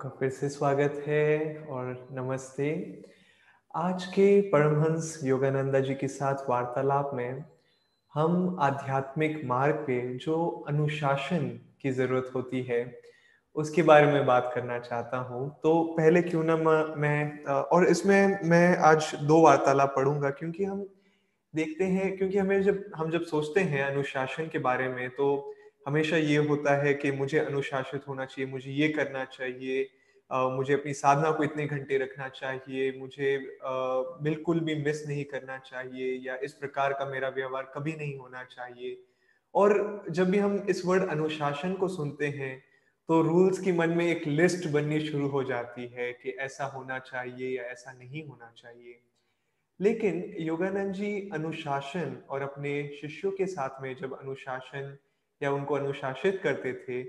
आपका फिर से स्वागत है और नमस्ते। आज के परमहंस योगानंदा जी के साथ वार्तालाप में हम आध्यात्मिक मार्ग पे जो अनुशासन की ज़रूरत होती है, उसके बारे में बात करना चाहता हूँ। तो पहले क्यों ना मैं और इसमें मैं आज दो वार्तालाप पढ़ूँगा, क्योंकि हम देखते हैं, क्योंकि हमें जब, हम जब सोचते हैं अनुशासन के बारे में तो हमेशा ये होता है कि मुझे अनुशासित होना चाहिए मुझे ये करना चाहिए मुझे अपनी साधना को इतने घंटे रखना चाहिए मुझे uh, बिल्कुल भी मिस नहीं करना चाहिए या इस प्रकार का मेरा व्यवहार कभी नहीं होना चाहिए। और जब भी हम इस वर्ड अनुशासन को सुनते हैं तो रूल्स की मन में एक लिस्ट बननी शुरू हो जाती है कि ऐसा होना चाहिए या ऐसा नहीं होना चाहिए। लेकिन योगानंद जी अनुशासन और अपने शिष्यों के साथ में जब अनुशासन या उनको अनुशासित करते थे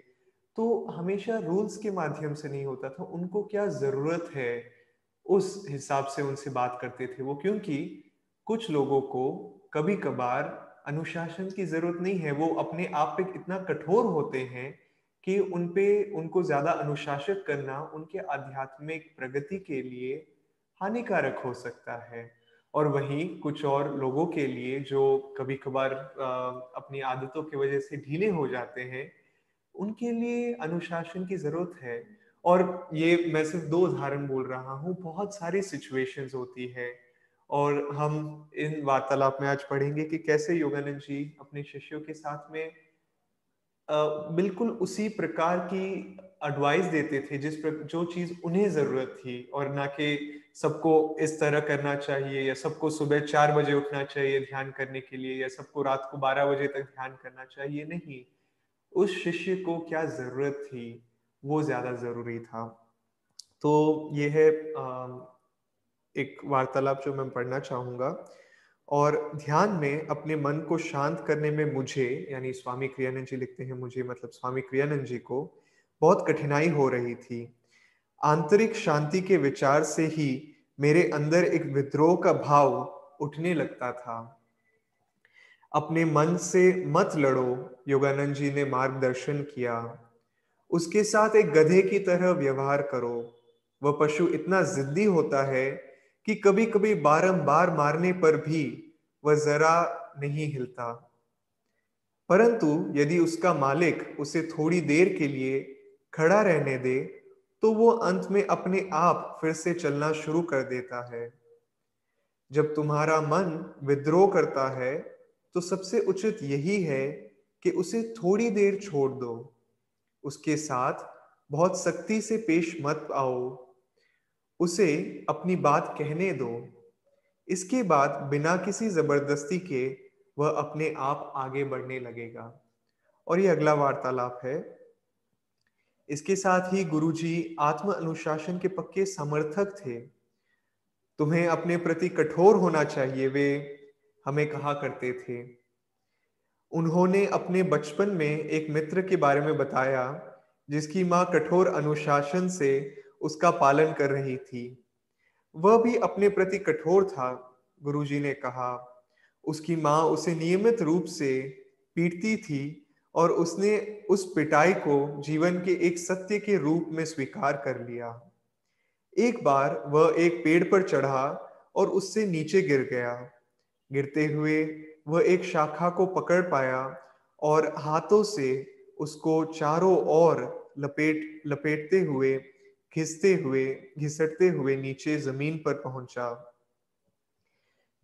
तो हमेशा रूल्स के माध्यम से नहीं होता था। उनको क्या ज़रूरत है उस हिसाब से उनसे बात करते थे वो? क्योंकि कुछ लोगों को कभी कभार अनुशासन की ज़रूरत नहीं है। वो अपने आप पे इतना कठोर होते हैं कि उन पे उनको ज़्यादा अनुशासित करना उनके आध्यात्मिक प्रगति के लिए हानिकारक हो सकता है। और वहीं कुछ और लोगों के लिए जो कभी कभार अपनी आदतों की वजह से ढीले हो जाते हैं, उनके लिए अनुशासन की ज़रूरत है। और ये मैं सिर्फ़ दो उदाहरण बोल रहा हूँ, बहुत सारी सिचुएशंस होती है। और हम इन वार्तालाप में आज पढ़ेंगे कि कैसे योगानंद जी अपने शिष्यों के साथ में बिल्कुल उसी प्रकार की एडवाइस देते थे, जिस पर, जो चीज़ उन्हें ज़रूरत थी, और ना कि सबको इस तरह करना चाहिए या सबको सुबह चार बजे उठना चाहिए ध्यान करने के लिए या सबको रात को बारह बजे तक ध्यान करना चाहिए? नहीं। उस शिष्य को क्या ज़रूरत थी? वो ज़्यादा ज़रूरी था। तो ये है एक वार्तालाप जो मैं पढ़ना चाहूँगा। और ध्यान में अपने मन को शांत करने में मुझे, यानी स्वामी क्रियानंद जी लिखते हैं मुझे मतलब स्वामी क्रियानंद जी को, बहुत कठिनाई हो रही थी। आंतरिक शांति के विचार से ही मेरे अंदर एक विद्रोह का भाव उठने लगता था। अपने मन से मत लड़ो, योगानंद जी ने मार्गदर्शन किया। उसके साथ एक गधे की तरह व्यवहार करो। वह पशु इतना जिद्दी होता है कि कभी कभी बारंबार मारने पर भी वह जरा नहीं हिलता। परंतु यदि उसका मालिक उसे थोड़ी देर के लिए खड़ा रहने दे तो वो अंत में अपने आप फिर से चलना शुरू कर देता है। जब तुम्हारा मन विद्रोह करता है तो सबसे उचित यही है कि उसे थोड़ी देर छोड़ दो। उसके साथ बहुत सख्ती से पेश मत आओ। उसे अपनी बात कहने दो। इसके बाद बिना किसी ज़बरदस्ती के वह अपने आप आगे बढ़ने लगेगा। और ये अगला वार्तालाप है। इसके साथ ही गुरुजी आत्म अनुशासन के पक्के समर्थक थे। तुम्हें अपने प्रति कठोर होना चाहिए, वे हमें कहा करते थे। उन्होंने अपने बचपन में एक मित्र के बारे में बताया, जिसकी माँ कठोर अनुशासन से उसका पालन कर रही थी। वह भी अपने प्रति कठोर था, गुरुजी ने कहा। उसकी माँ उसे नियमित रूप से पीटती थी और उसने उस पिटाई को जीवन के एक सत्य के रूप में स्वीकार कर लिया। एक बार वह एक पेड़ पर चढ़ा और उससे नीचे गिर गया। गिरते हुए वह एक शाखा को पकड़ पाया और हाथों से उसको चारों ओर लपेट, लपेटते हुए, घिसते हुए, घिसटते हुए नीचे ज़मीन पर पहुँचा।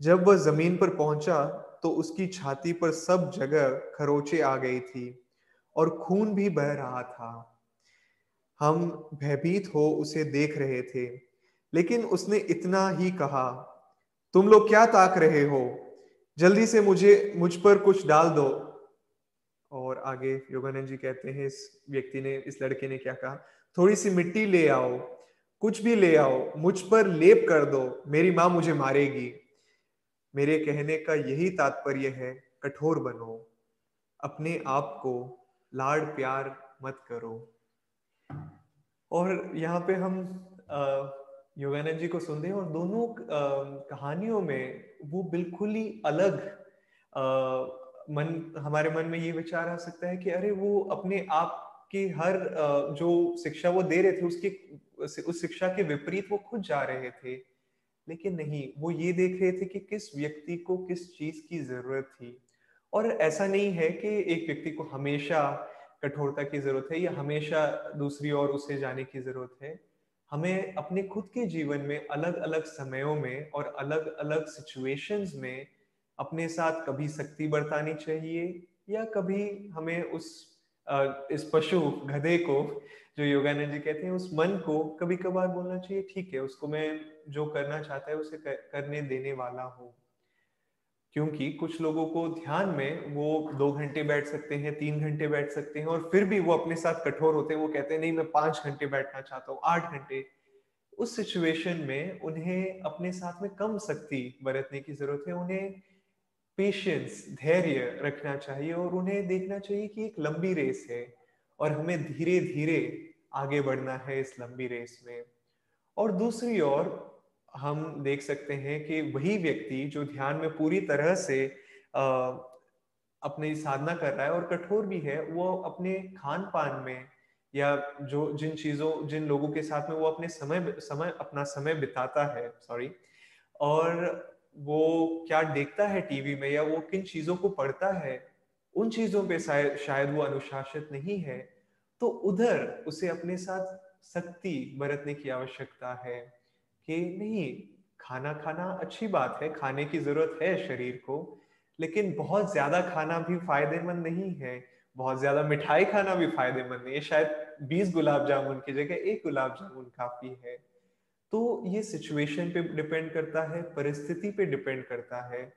जब वह ज़मीन पर पहुँचा तो उसकी छाती पर सब जगह खरोचे आ गई थी और खून भी बह रहा था। हम भयभीत हो उसे देख रहे थे, लेकिन उसने इतना ही कहा, तुम लोग क्या ताक रहे हो? जल्दी से मुझे, मुझ पर कुछ डाल दो। और आगे योगानंद जी कहते हैं, इस व्यक्ति ने, इस लड़के ने क्या कहा, थोड़ी सी मिट्टी ले आओ, कुछ भी ले आओ, मुझ पर लेप कर दो, मेरी माँ मुझे मारेगी। मेरे कहने का यही तात्पर्य है कठोर बनो। अपने आप को लाड़ प्यार मत करो। और यहाँ पे हम योगानंद जी को सुनते हैं और दोनों कहानियों में वो बिल्कुल ही अलग आ, मन हमारे मन में ये विचार आ सकता है कि अरे वो अपने आप की हर जो शिक्षा वो दे रहे थे उसकी उस शिक्षा के विपरीत वो खुद जा रहे थे। लेकिन नहीं, वो ये देख रहे थे कि किस व्यक्ति को किस चीज़ की ज़रूरत थी। और ऐसा नहीं है कि एक व्यक्ति को हमेशा कठोरता की ज़रूरत है या हमेशा दूसरी ओर उसे जाने की ज़रूरत है। हमें अपने खुद के जीवन में अलग अलग समयों में और अलग अलग सिचुएशंस में अपने साथ कभी सख्ती बरतानी चाहिए या कभी हमें उस इस पशु गधे को, जो योगानंद जी कहते हैं, उस मन को कभी कभार बोलना चाहिए, ठीक है, उसको मैं जो करना चाहता है, उसे करने देने वाला हूँ। क्योंकि कुछ लोगों को ध्यान में वो दो घंटे बैठ सकते हैं, तीन घंटे बैठ सकते हैं, और फिर भी वो अपने साथ कठोर होते हैं, वो कहते हैं, नहीं, मैं पाँच घंटे बैठना चाहता हूँ, आठ घंटे। उस सिचुएशन में उन्हें अपने साथ में कम शक्ति बरतने की ज़रूरत है, उन्हें पेशेंस धैर्य रखना चाहिए और उन्हें देखना चाहिए कि एक लंबी रेस है और हमें धीरे धीरे आगे बढ़ना है इस लंबी रेस में। और दूसरी ओर हम देख सकते हैं कि वही व्यक्ति जो ध्यान में पूरी तरह से आ, अपनी साधना कर रहा है और कठोर भी है वो अपने खान पान में या जो जिन चीज़ों जिन लोगों के साथ में वो अपने समय समय अपना समय बिताता है सॉरी और वो क्या देखता है टीवी में या वो किन चीज़ों को पढ़ता है, उन चीज़ों पे शायद वो अनुशासित नहीं है तो उधर उसे अपने साथ सख्ती बरतने की आवश्यकता है कि नहीं, खाना खाना अच्छी बात है, खाने की ज़रूरत है शरीर को, लेकिन बहुत ज़्यादा खाना भी फ़ायदेमंद नहीं है, बहुत ज़्यादा मिठाई खाना भी फ़ायदेमंद नहीं है, शायद बीस गुलाब जामुन की जगह एक गुलाब जामुन काफ़ी है। तो ये सिचुएशन पे डिपेंड करता है, परिस्थिति पे डिपेंड करता है।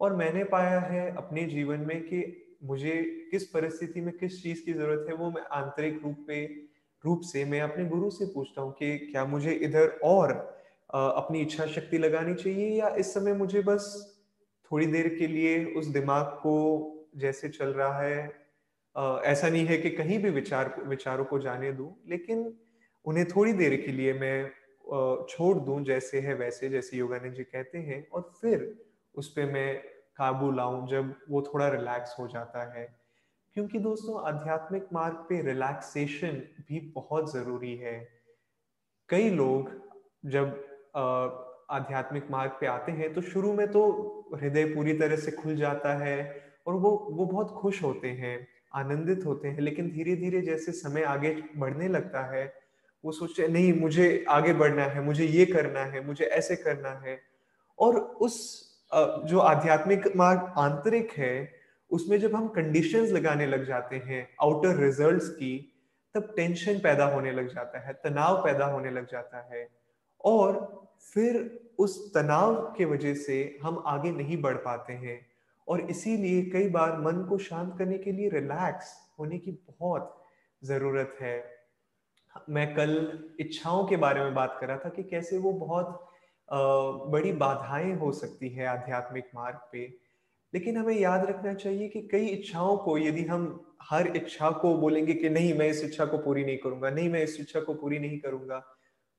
और मैंने पाया है अपने जीवन में कि मुझे किस परिस्थिति में किस चीज़ की ज़रूरत है, वो मैं आंतरिक रूप पे रूप से मैं अपने गुरु से पूछता हूँ कि क्या मुझे इधर और अपनी इच्छा शक्ति लगानी चाहिए या इस समय मुझे बस थोड़ी देर के लिए उस दिमाग को जैसे चल रहा है ऐसा नहीं है कि कहीं भी विचार, विचारों को जाने दूँ, लेकिन उन्हें थोड़ी देर के लिए मैं छोड़ दूँ, जैसे है वैसे, जैसे योगानंद जी कहते हैं, और फिर उस पर मैं काबू लाऊं जब वो थोड़ा रिलैक्स हो जाता है। क्योंकि दोस्तों, आध्यात्मिक मार्ग पे रिलैक्सेशन भी बहुत ज़रूरी है। कई लोग जब आध्यात्मिक मार्ग पे आते हैं तो शुरू में तो हृदय पूरी तरह से खुल जाता है, और वो वो बहुत खुश होते हैं, आनंदित होते हैं, लेकिन धीरे धीरे जैसे समय आगे बढ़ने लगता है वो सोचते हैं, नहीं, मुझे आगे बढ़ना है, मुझे ये करना है, मुझे ऐसे करना है। और उस जो आध्यात्मिक मार्ग आंतरिक है, उसमें जब हम कंडीशंस लगाने लग जाते हैं आउटर रिजल्ट्स की, तब टेंशन पैदा होने लग जाता है, तनाव पैदा होने लग जाता है। और फिर उस तनाव के वजह से हम आगे नहीं बढ़ पाते हैं। और इसीलिए कई बार मन को शांत करने के लिए रिलैक्स होने की बहुत ज़रूरत है। मैं कल इच्छाओं के बारे में बात कर रहा था कि कैसे वो बहुत बड़ी बाधाएँ हो सकती है आध्यात्मिक मार्ग पे। लेकिन हमें याद रखना चाहिए कि कई इच्छाओं को, यदि हम हर इच्छा को बोलेंगे कि नहीं, मैं इस इच्छा को पूरी नहीं करूँगा, नहीं, मैं इस इच्छा को पूरी नहीं करूँगा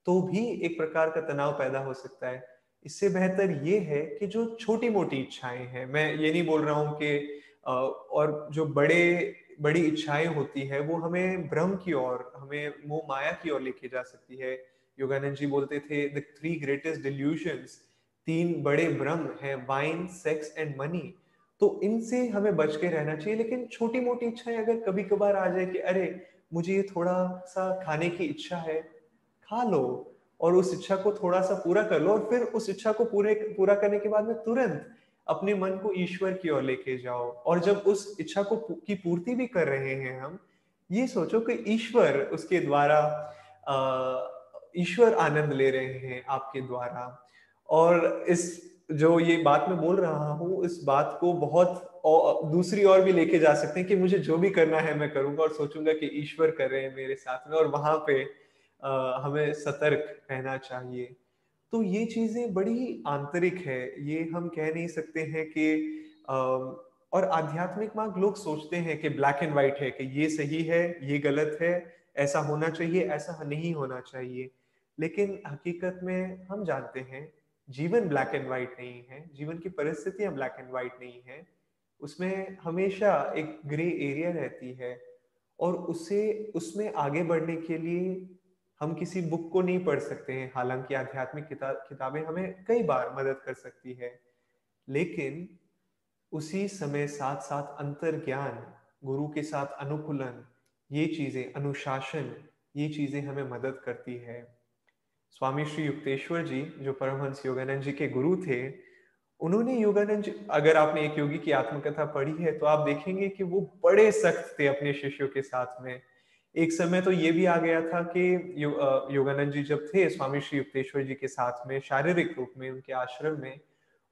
तो भी एक प्रकार का तनाव पैदा हो सकता है। इससे बेहतर ये है कि जो छोटी मोटी इच्छाएँ हैं, मैं ये नहीं बोल रहा हूँ कि और जो बड़े बड़ी इच्छाएँ होती है, वो हमें भ्रम की ओर, हमें मोह माया की ओर लेके जा सकती है। योगानंद जी बोलते थे द थ्री ग्रेटेस्ट डिल्यूशंस तीन बड़े भ्रम हैं वाइन सेक्स एंड मनी तो इनसे हमें बच के रहना चाहिए, लेकिन छोटी मोटी इच्छाएँ अगर कभी कभार आ जाए कि, अरे, मुझे ये थोड़ा सा खाने की इच्छा है, खा लो और उस इच्छा को थोड़ा सा पूरा कर लो और फिर उस इच्छा को पूरे, पूरा करने के बाद में तुरंत अपने मन को ईश्वर की ओर लेके जाओ। और जब उस इच्छा को की पूर्ति भी कर रहे हैं हम ये सोचो कि ईश्वर उसके द्वारा ईश्वर आनंद ले रहे हैं आपके द्वारा। और इस जो ये बात मैं बोल रहा हूँ इस बात को बहुत और दूसरी ओर भी लेके जा सकते हैं कि मुझे जो भी करना है मैं करूँगा और सोचूँगा कि ईश्वर कर रहे हैं मेरे साथ में और वहाँ पे आ, हमें सतर्क रहना चाहिए। तो ये चीज़ें बड़ी आंतरिक है। ये हम कह नहीं सकते हैं कि और आध्यात्मिक मार्ग लोग सोचते हैं कि ब्लैक एंड व्हाइट है कि ये सही है, ये गलत है, ऐसा होना चाहिए, ऐसा नहीं होना चाहिए। लेकिन हकीकत में हम जानते हैं, जीवन ब्लैक एंड व्हाइट नहीं है, जीवन की परिस्थितियाँ ब्लैक एंड व्हाइट नहीं है। उसमें हमेशा एक ग्रे एरिया रहती है और उसे, उसमें आगे बढ़ने के लिए हम किसी बुक को नहीं पढ़ सकते हैं, हालाँकि आध्यात्मिक किताबें हमें कई बार मदद कर सकती है, लेकिन उसी समय साथ साथ अंतर ज्ञान गुरु के साथ अनुकूलन, ये चीज़ें, अनुशासन, ये चीज़ें हमें मदद करती है। स्वामी श्री युक्तेश्वर जी, जो परमहंस योगानंद जी के गुरु थे, उन्होंने योगानंद अगर आपने एक योगी की आत्मकथा पढ़ी है तो आप देखेंगे कि वो बड़े सख्त थे अपने शिष्यों के साथ में। एक समय तो ये भी आ गया था कि यो, योगानंद जी जब थे स्वामी श्री युक्तेश्वर जी के साथ में शारीरिक रूप में उनके आश्रम में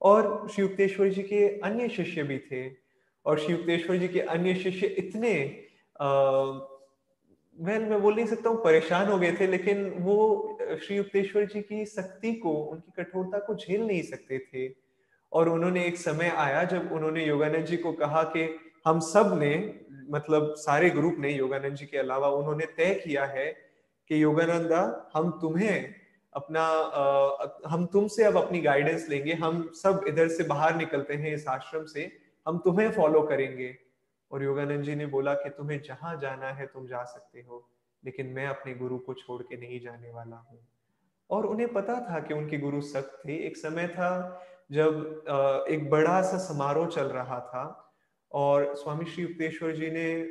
और श्री युक्तेश्वर जी के अन्य शिष्य भी थे और श्री युक्तेश्वर जी के अन्य शिष्य इतने अः वेल मैं बोल नहीं सकता हूँ परेशान हो गए थे लेकिन वो श्री युक्तेश्वर जी की शक्ति को उनकी कठोरता को झेल नहीं सकते थे। और उन्होंने एक समय आया जब उन्होंने योगानंद जी को कहा कि हम सबने मतलब सारे ग्रुप ने योगानंद जी के अलावा उन्होंने तय किया है कि योगानंदा हम तुम्हें अपना आ, हम तुमसे अब अपनी गाइडेंस लेंगे हम सब इधर से बाहर निकलते हैं इस आश्रम से हम तुम्हें फॉलो करेंगे। और योगानंद जी ने बोला कि तुम्हें जहाँ जाना है तुम जा सकते हो लेकिन मैं अपने गुरु को छोड़ के नहीं जाने वाला हूँ। और उन्हें पता था कि उनके गुरु सख्त थे। एक समय था जब एक बड़ा सा समारोह चल रहा था और स्वामी श्री युक्तेश्वर जी ने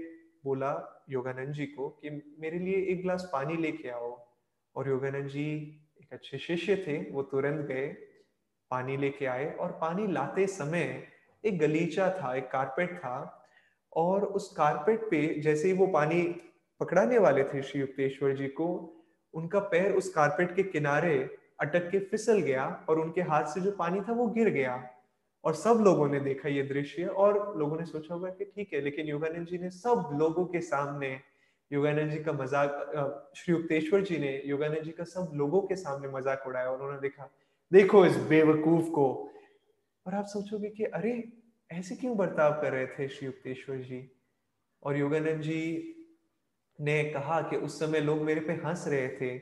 बोला योगानंद जी को कि मेरे लिए एक गिलास पानी लेके आओ। और योगानंद जी एक अच्छे शिष्य थे, वो तुरंत गए, पानी लेके आए और पानी लाते समय एक गलीचा था, एक कारपेट था और उस कारपेट पे जैसे ही वो पानी पकड़ाने वाले थे श्री युक्तेश्वर जी को, उनका पैर उस कारपेट के किनारे अटक के फिसल गया और उनके हाथ से जो पानी था वो गिर गया। और सब लोगों ने देखा ये दृश्य और लोगों ने सोचा होगा कि ठीक है, लेकिन योगानंद जी ने सब लोगों के सामने, योगानंद जी का मज़ाक श्री युक्तेश्वर जी ने योगानंद जी का सब लोगों के सामने मज़ाक उड़ाया, उन्होंने देखा, देखो इस बेवकूफ़ को। और आप सोचोगे कि अरे, ऐसे क्यों बर्ताव कर रहे थे श्री युक्तेश्वर जी? और योगानंद जी ने कहा कि उस समय लोग मेरे पे हंस रहे थे,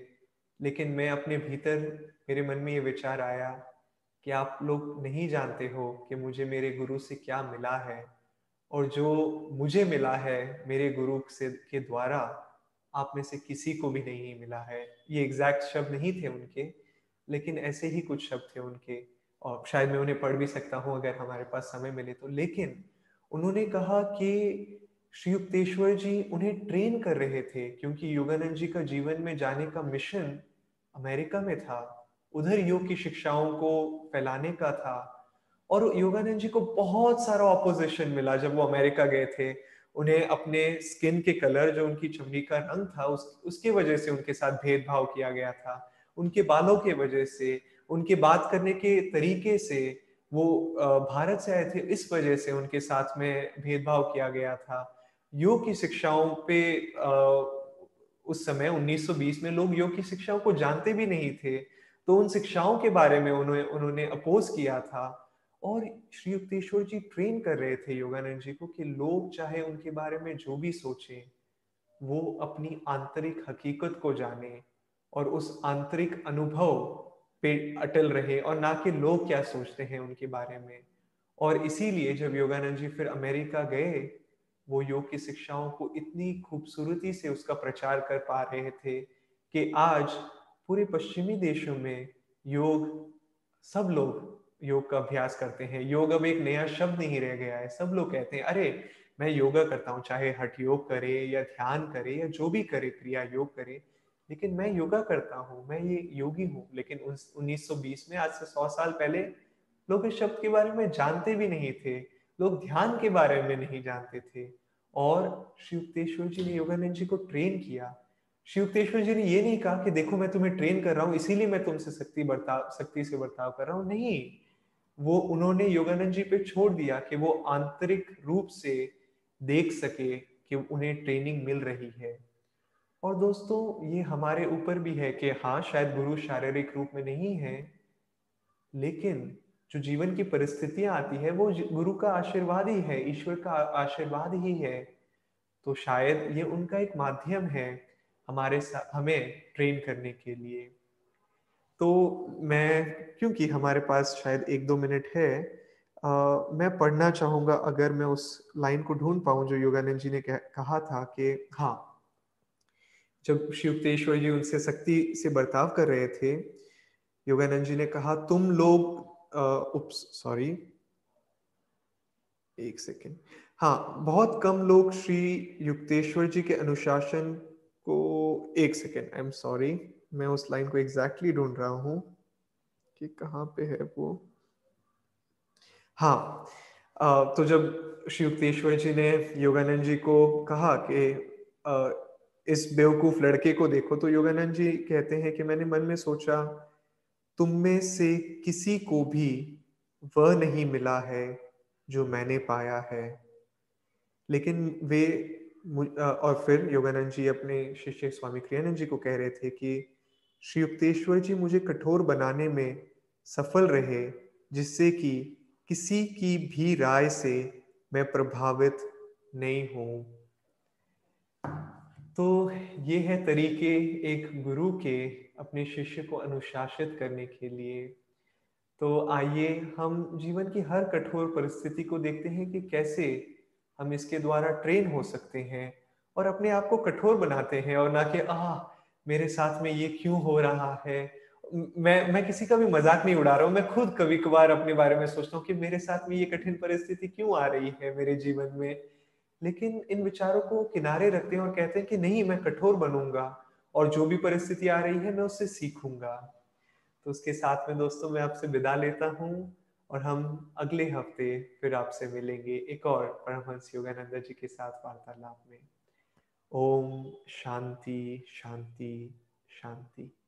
लेकिन मैं अपने भीतर, मेरे मन में ये विचार आया कि आप लोग नहीं जानते हो कि मुझे मेरे गुरु से क्या मिला है और जो मुझे मिला है मेरे गुरु से, के द्वारा आप में से किसी को भी नहीं मिला है। ये एग्जैक्ट शब्द नहीं थे उनके, लेकिन ऐसे ही कुछ शब्द थे उनके। और शायद मैं उन्हें पढ़ भी सकता हूँ अगर हमारे पास समय मिले तो। लेकिन उन्होंने कहा कि श्री युक्तेश्वर जी उन्हें ट्रेन कर रहे थे, क्योंकि योगानंद जी का जीवन में जाने का मिशन अमेरिका में था। उधर योग की शिक्षाओं को फैलाने का था और योगानंद जी को बहुत सारा ऑपोजिशन मिला जब वो अमेरिका गए थे। उन्हें अपने स्किन के कलर जो उनकी चमड़ी का रंग था, उस, उसके वजह से उनके साथ भेदभाव किया गया था। उनके बालों के वजह से, उनके बात करने के तरीके से वो भारत से आए थे, इस वजह से उनके साथ में भेदभाव किया गया था। योग की शिक्षाओं पे उस समय 1920 में लोग योग की शिक्षाओं को जानते भी नहीं थे। तो उन शिक्षाओं के बारे में उन्होंने उन्होंने अपोज किया था। और श्री युक्तेश्वर जी ट्रेन कर रहे थे योगानंद जी को कि लोग चाहे उनके बारे में जो भी सोचें, वो अपनी आंतरिक हकीकत को जाने और उस आंतरिक अनुभव पे अटल रहे और ना कि लोग क्या सोचते हैं उनके बारे में। और इसीलिए जब योगानंद जी फिर अमेरिका गए, वो योग की शिक्षाओं को इतनी खूबसूरती से उसका प्रचार कर पा रहे थे कि आज पूरे पश्चिमी देशों में योग, सब लोग योग का अभ्यास करते हैं। योग अब एक नया शब्द नहीं रह गया है। सब लोग कहते हैं, अरे, मैं योगा करता हूँ, चाहे हठ योग करे या ध्यान करे या जो भी करे, क्रिया योग करे, लेकिन मैं योगा करता हूँ, मैं ये योगी हूँ। लेकिन उन्नीस सौ बीस में, आज से सौ साल पहले, लोग इस शब्द के बारे में जानते भी नहीं थे। लोग ध्यान के बारे में नहीं जानते थे। और शिवतेश्वर जी ने योगानंद जी को ट्रेन किया। शिवतेश्वर जी ने ये नहीं कहा कि देखो मैं तुम्हें ट्रेन कर रहा हूँ, इसीलिए मैं तुमसे शक्ति बर्ताव शक्ति से बर्ताव कर रहा हूँ। नहीं, वो उन्होंने योगानंद जी पे छोड़ दिया कि वो आंतरिक रूप से देख सके कि उन्हें ट्रेनिंग मिल रही है। और दोस्तों, ये हमारे ऊपर भी है कि हाँ शायद गुरु शारीरिक रूप में नहीं है, लेकिन जो जीवन की परिस्थितियाँ आती है, वो गुरु का आशीर्वाद ही है, ईश्वर का आशीर्वाद ही है। तो शायद ये उनका एक माध्यम है हमारे साथ हमें ट्रेन करने के लिए। तो मैं क्योंकि हमारे पास शायद एक दो मिनट है uh, मैं पढ़ना चाहूँगा अगर मैं उस लाइन को ढूंढ पाऊँ जो योगानंद जी ने कहा था कि हाँ जब शिवतेश्वर जी उनसे सख्ती से बर्ताव कर रहे थे योगानंद जी ने कहा तुम लोग सॉरी एक सेकेंड हाँ बहुत कम लोग श्री युक्तेश्वर जी के अनुशासन एक सेकेंड आई एम सॉरी मैं उस लाइन को एग्जैक्टली ढूंढ रहा हूँ कि कहाँ पे है वो। हाँ तो जब श्री युक्तेश्वर जी ने योगानंद जी को कहा कि इस बेवकूफ़ लड़के को देखो तो योगानंद जी कहते हैं कि मैंने मन में सोचा, तुम में से किसी को भी वह नहीं मिला है जो मैंने पाया है। लेकिन वे और फिर योगानंद जी अपने शिष्य स्वामी क्रियानंद जी को कह रहे थे कि, श्री युक्तेश्वर जी, मुझे कठोर बनाने में सफल रहे, जिससे कि किसी की भी राय से मैं प्रभावित नहीं हूँ। तो ये है तरीके एक गुरु के अपने शिष्य को अनुशासित करने के लिए। तो आइए हम जीवन की हर कठोर परिस्थिति को देखते हैं कि कैसे हम इसके द्वारा ट्रेन हो सकते हैं और अपने आप को कठोर बनाते हैं और ना कि आ मेरे साथ में ये क्यों हो रहा है? मैं मैं किसी का भी मज़ाक नहीं उड़ा रहा हूँ। मैं खुद कभी कभार अपने बारे में सोचता हूँ कि मेरे साथ में ये कठिन परिस्थिति क्यों आ रही है मेरे जीवन में? लेकिन इन विचारों को किनारे रखते हैं और कहते हैं कि, नहीं, मैं कठोर बनूँगा और जो भी परिस्थिति आ रही है, मैं उससे सीखूँगा। तो उसके साथ में दोस्तों, मैं आपसे विदा लेता हूँ। और हम अगले हफ़्ते फिर आपसे मिलेंगे एक और परमहंस योगानंद जी के साथ वार्तालाप में। ओम शांति शांति शांति।